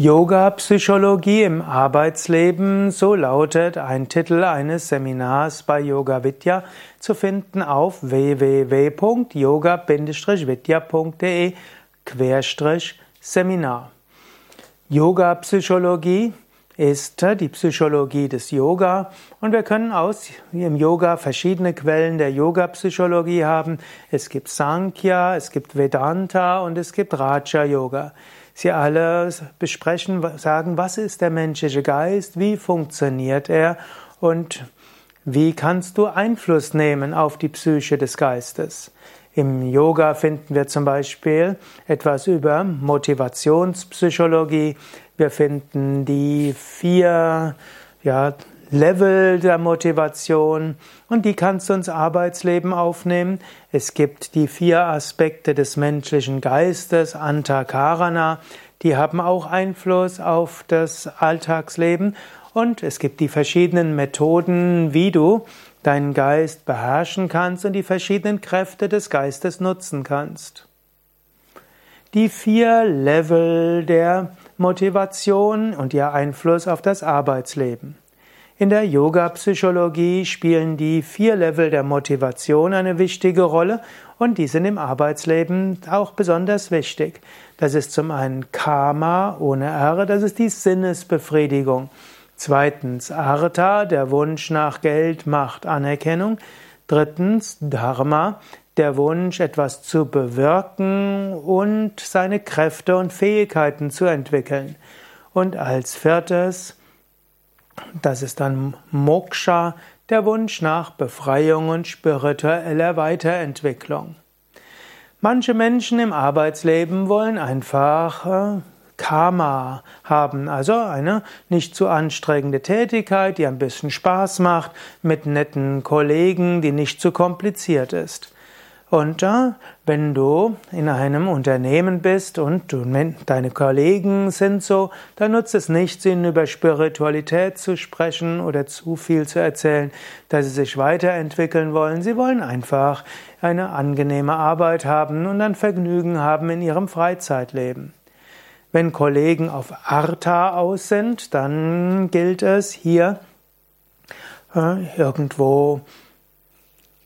Yoga-Psychologie im Arbeitsleben, so lautet ein Titel eines Seminars bei Yoga Vidya, zu finden auf www.yoga-vidya.de Seminar. Yoga-Psychologie ist die Psychologie des Yoga und wir können aus im Yoga verschiedene Quellen der Yoga-Psychologie haben. Es gibt Sankhya, es gibt Vedanta und es gibt Raja Yoga. Sie alle besprechen, sagen, was ist der menschliche Geist, wie funktioniert er und wie kannst du Einfluss nehmen auf die Psyche des Geistes. Im Yoga finden wir zum Beispiel etwas über Motivationspsychologie. Wir finden die vier ja, Level der Motivation und die kannst du ins Arbeitsleben aufnehmen. Es gibt die vier Aspekte des menschlichen Geistes, Antakarana, die haben auch Einfluss auf das Alltagsleben und es gibt die verschiedenen Methoden, wie du deinen Geist beherrschen kannst und die verschiedenen Kräfte des Geistes nutzen kannst. Die vier Level der Motivation und ihr Einfluss auf das Arbeitsleben. In der Yoga-Psychologie spielen die vier Level der Motivation eine wichtige Rolle und die sind im Arbeitsleben auch besonders wichtig. Das ist zum einen Karma ohne R, das ist die Sinnesbefriedigung. Zweitens Artha, der Wunsch nach Geld, Macht, Anerkennung. Drittens Dharma, der Wunsch, etwas zu bewirken und seine Kräfte und Fähigkeiten zu entwickeln. Und als viertes das ist dann Moksha, der Wunsch nach Befreiung und spiritueller Weiterentwicklung. Manche Menschen im Arbeitsleben wollen einfach äh, Karma haben, also eine nicht zu anstrengende Tätigkeit, die ein bisschen Spaß macht, mit netten Kollegen, die nicht zu kompliziert ist. Und äh, wenn du in einem Unternehmen bist und du, deine Kollegen sind so, dann nutzt es nichts, ihnen über Spiritualität zu sprechen oder zu viel zu erzählen, dass sie sich weiterentwickeln wollen. Sie wollen einfach eine angenehme Arbeit haben und ein Vergnügen haben in ihrem Freizeitleben. Wenn Kollegen auf Artha aus sind, dann gilt es hier äh, irgendwo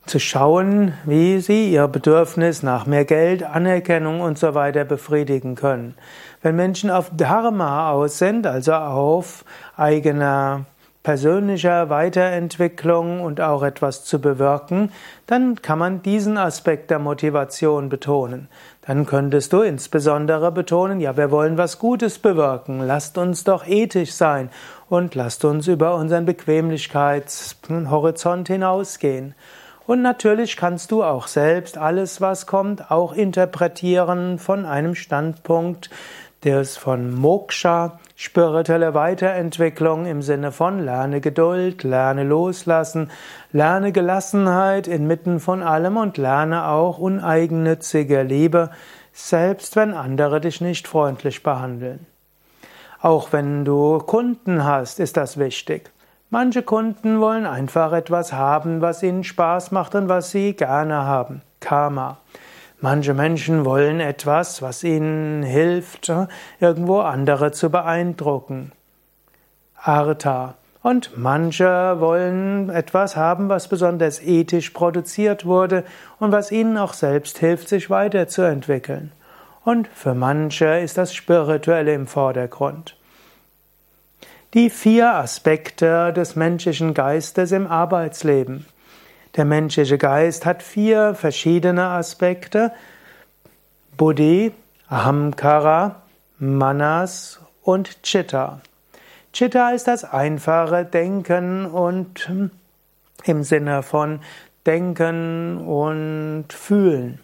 zu schauen, wie sie ihr Bedürfnis nach mehr Geld, Anerkennung und so weiter befriedigen können. Wenn Menschen auf Dharma aus sind, also auf eigener persönlicher Weiterentwicklung und auch etwas zu bewirken, dann kann man diesen Aspekt der Motivation betonen. Dann könntest du insbesondere betonen, ja, wir wollen was Gutes bewirken, lasst uns doch ethisch sein und lasst uns über unseren Bequemlichkeitshorizont hinausgehen. Und natürlich kannst du auch selbst alles, was kommt, auch interpretieren von einem Standpunkt des von Moksha, spirituelle Weiterentwicklung im Sinne von lerne Geduld, lerne loslassen, lerne Gelassenheit inmitten von allem und lerne auch uneigennützige Liebe, selbst wenn andere dich nicht freundlich behandeln. Auch wenn du Kunden hast, ist das wichtig. Manche Kunden wollen einfach etwas haben, was ihnen Spaß macht und was sie gerne haben. Karma. Manche Menschen wollen etwas, was ihnen hilft, irgendwo andere zu beeindrucken. Artha. Und manche wollen etwas haben, was besonders ethisch produziert wurde und was ihnen auch selbst hilft, sich weiterzuentwickeln. Und für manche ist das Spirituelle im Vordergrund. Die vier Aspekte des menschlichen Geistes im Arbeitsleben. Der menschliche Geist hat vier verschiedene Aspekte. Buddhi, Ahamkara, Manas und Chitta. Chitta ist das einfache Denken und hm, im Sinne von Denken und Fühlen.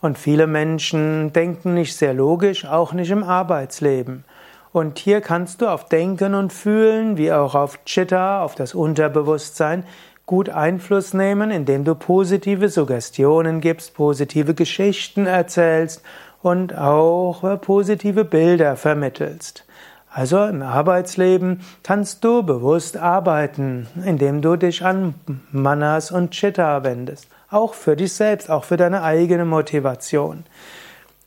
Und viele Menschen denken nicht sehr logisch, auch nicht im Arbeitsleben. Und hier kannst du auf Denken und Fühlen, wie auch auf Chitta, auf das Unterbewusstsein, gut Einfluss nehmen, indem du positive Suggestionen gibst, positive Geschichten erzählst und auch positive Bilder vermittelst. Also im Arbeitsleben kannst du bewusst arbeiten, indem du dich an Manas und Chitta wendest. Auch für dich selbst, auch für deine eigene Motivation.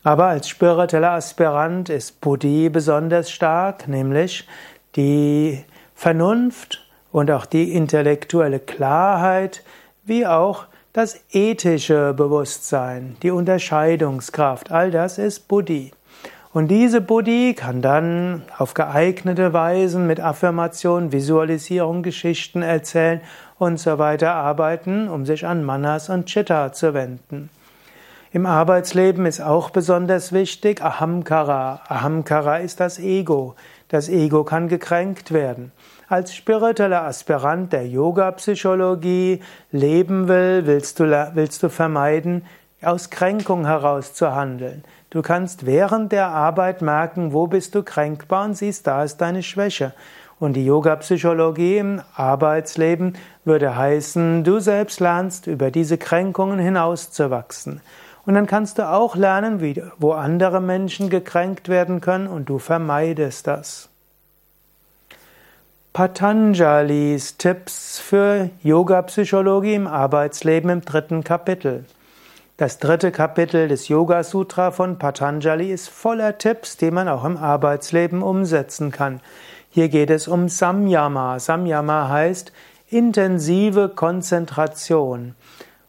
Aber als spiritueller Aspirant ist Buddhi besonders stark, nämlich die Vernunft und auch die intellektuelle Klarheit, wie auch das ethische Bewusstsein, die Unterscheidungskraft, all das ist Buddhi. Und diese Buddhi kann dann auf geeignete Weisen mit Affirmation, Visualisierung, Geschichten erzählen und so weiter arbeiten, um sich an Manas und Chitta zu wenden. Im Arbeitsleben ist auch besonders wichtig Ahamkara. Ahamkara ist das Ego. Das Ego kann gekränkt werden. Als spiritueller Aspirant der Yoga-Psychologie leben will, willst du, willst du vermeiden, aus Kränkung heraus zu handeln. Du kannst während der Arbeit merken, wo bist du kränkbar und siehst, da ist deine Schwäche. Und die Yoga-Psychologie im Arbeitsleben würde heißen, du selbst lernst über diese Kränkungen hinauszuwachsen. Und dann kannst du auch lernen, wie, wo andere Menschen gekränkt werden können und du vermeidest das. Patanjalis Tipps für Yoga-Psychologie im Arbeitsleben im dritten Kapitel. Das dritte Kapitel des Yoga Sutra von Patanjali ist voller Tipps, die man auch im Arbeitsleben umsetzen kann. Hier geht es um Samyama. Samyama heißt intensive Konzentration.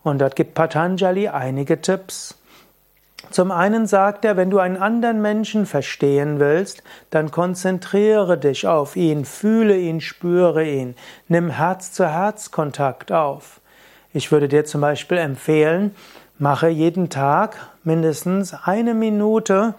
Und dort gibt Patanjali einige Tipps. Zum einen sagt er, wenn du einen anderen Menschen verstehen willst, dann konzentriere dich auf ihn, fühle ihn, spüre ihn, nimm Herz-zu-Herz-Kontakt auf. Ich würde dir zum Beispiel empfehlen, mache jeden Tag mindestens eine Minute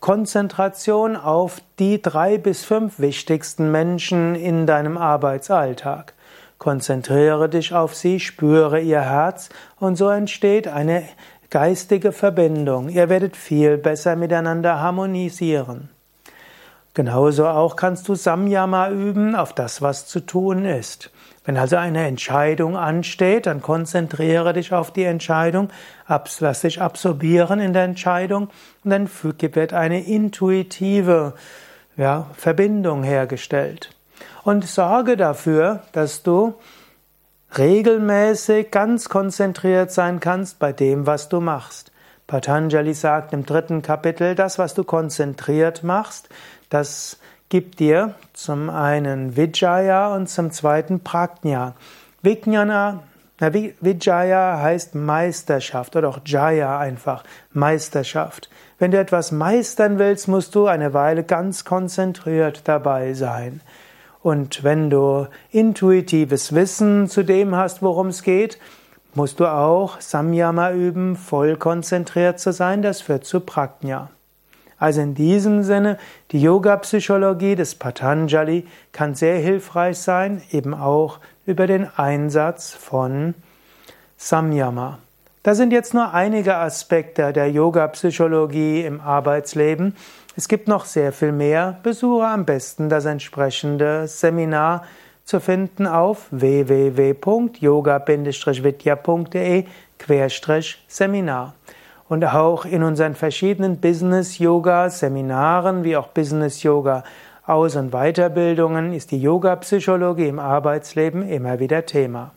Konzentration auf die drei bis fünf wichtigsten Menschen in deinem Arbeitsalltag. Konzentriere dich auf sie, spüre ihr Herz und so entsteht eine geistige Verbindung. Ihr werdet viel besser miteinander harmonisieren. Genauso auch kannst du Samyama üben auf das, was zu tun ist. Wenn also eine Entscheidung ansteht, dann konzentriere dich auf die Entscheidung, lass dich absorbieren in der Entscheidung und dann wird eine intuitive ja, Verbindung hergestellt. Und sorge dafür, dass du regelmäßig ganz konzentriert sein kannst bei dem, was du machst. Patanjali sagt im dritten Kapitel, das, was du konzentriert machst, das gibt dir zum einen Vijaya und zum zweiten Prajna. Vijnana, Vijaya heißt Meisterschaft oder auch Jaya einfach, Meisterschaft. Wenn du etwas meistern willst, musst du eine Weile ganz konzentriert dabei sein. Und wenn du intuitives Wissen zu dem hast, worum es geht, musst du auch Samyama üben, voll konzentriert zu sein. Das führt zu Prajna. Also in diesem Sinne, die Yoga-Psychologie des Patanjali kann sehr hilfreich sein, eben auch über den Einsatz von Samyama. Das sind jetzt nur einige Aspekte der Yoga-Psychologie im Arbeitsleben. Es gibt noch sehr viel mehr. Besuche am besten das entsprechende Seminar zu finden auf www.yoga-vidya.de-seminar. Und auch in unseren verschiedenen Business-Yoga-Seminaren wie auch Business-Yoga Aus- und Weiterbildungen ist die Yoga-Psychologie im Arbeitsleben immer wieder Thema.